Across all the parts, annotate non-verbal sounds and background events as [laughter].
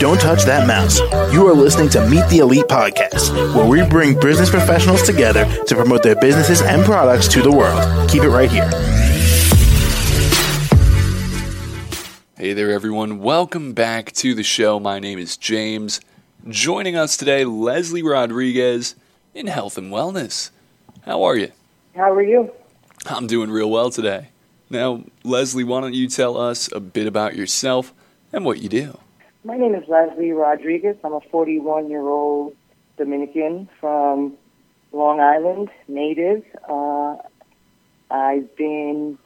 Don't touch that mouse. You are listening to Meet the Elite Podcast, where we bring business professionals together to promote their businesses and products to the world. Keep it right here. Hey there, everyone. Welcome back to the show. My name is James. Joining us today, Leslie Rodriguez in Health and Wellness. How are you? How are you? I'm doing real well today. Now, Leslie, why don't you tell us a bit about yourself and what you do? My name is Leslie Rodriguez. I'm a 41 year old Dominican from Long Island, native. Uh, I've been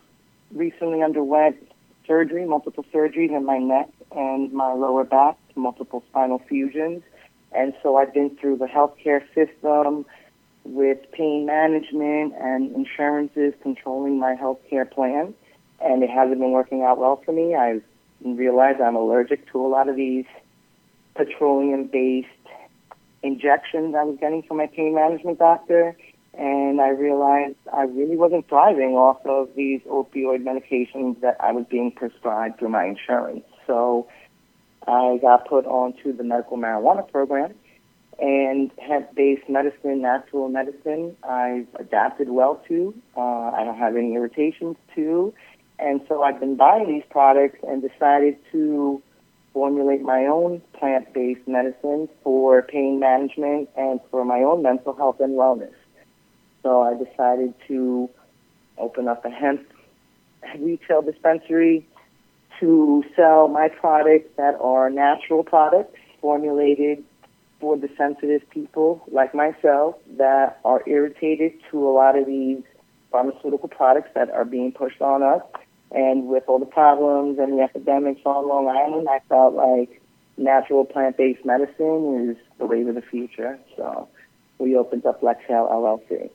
recently underwent surgery, multiple surgeries in my neck and my lower back, multiple spinal fusions. And so I've been through the healthcare system with pain management and insurances controlling my healthcare plan. And it hasn't been working out well for me. I've realized I'm allergic to a lot of these petroleum based injections I was getting from my pain management doctor and I realized I really wasn't thriving off of these opioid medications that I was being prescribed through my insurance. So I got put onto the medical marijuana program and hemp-based medicine, natural medicine, I've adapted well to. Uh, I don't have any irritations to, and so I've been buying these products and decided to formulate my own plant-based medicine for pain management and for my own mental health and wellness. So I decided to open up a hemp retail dispensary to sell my products that are natural products formulated for the sensitive people like myself that are irritated to a lot of these pharmaceutical products that are being pushed on us. And with all the problems and the epidemics on Long Island, I felt like natural plant-based medicine is the wave of the future. So we opened up Lexhale LLC.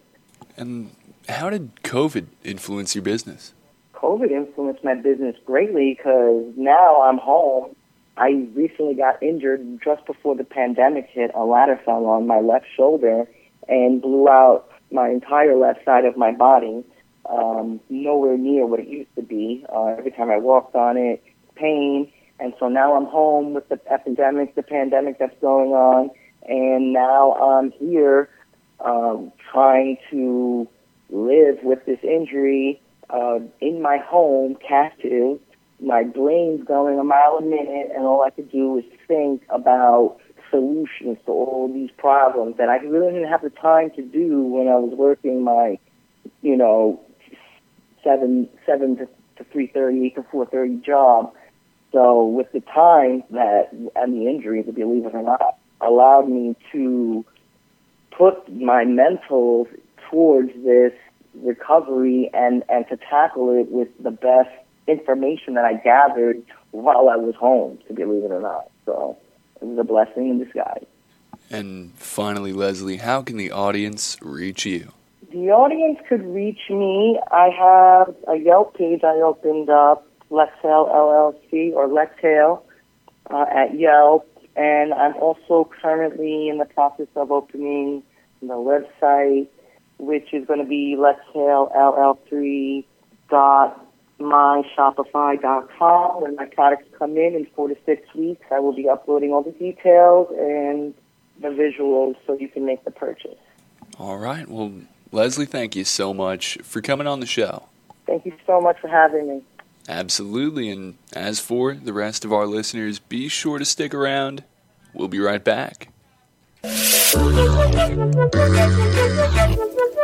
And how did COVID influence your business? COVID influenced my business greatly because now I'm home. I recently got injured just before the pandemic hit. A ladder fell on my left shoulder and blew out my entire left side of my body. Um, nowhere near what it used to be. Uh, every time I walked on it, pain. And so now I'm home with the epidemic, the pandemic that's going on, and now I'm here um, trying to live with this injury uh, in my home, captive. My brain's going a mile a minute, and all I could do was think about solutions to all these problems that I really didn't have the time to do when I was working my, you know, seven seven to, to three thirty, eight to four thirty job. So with the time that and the injuries, believe it or not, allowed me to put my mental towards this recovery and, and to tackle it with the best information that I gathered while I was home, to believe it or not. So it was a blessing in disguise. And finally, Leslie, how can the audience reach you? The audience could reach me. I have a Yelp page I opened up, Lexhale LLC or Lexhale uh, at Yelp. And I'm also currently in the process of opening the website, which is going to be lexhalell3 dot myshopify.com. When my products come in in four to six weeks, I will be uploading all the details and the visuals so you can make the purchase. All right. Well, Leslie, thank you so much for coming on the show. Thank you so much for having me. Absolutely. And as for the rest of our listeners, be sure to stick around. We'll be right back. [laughs]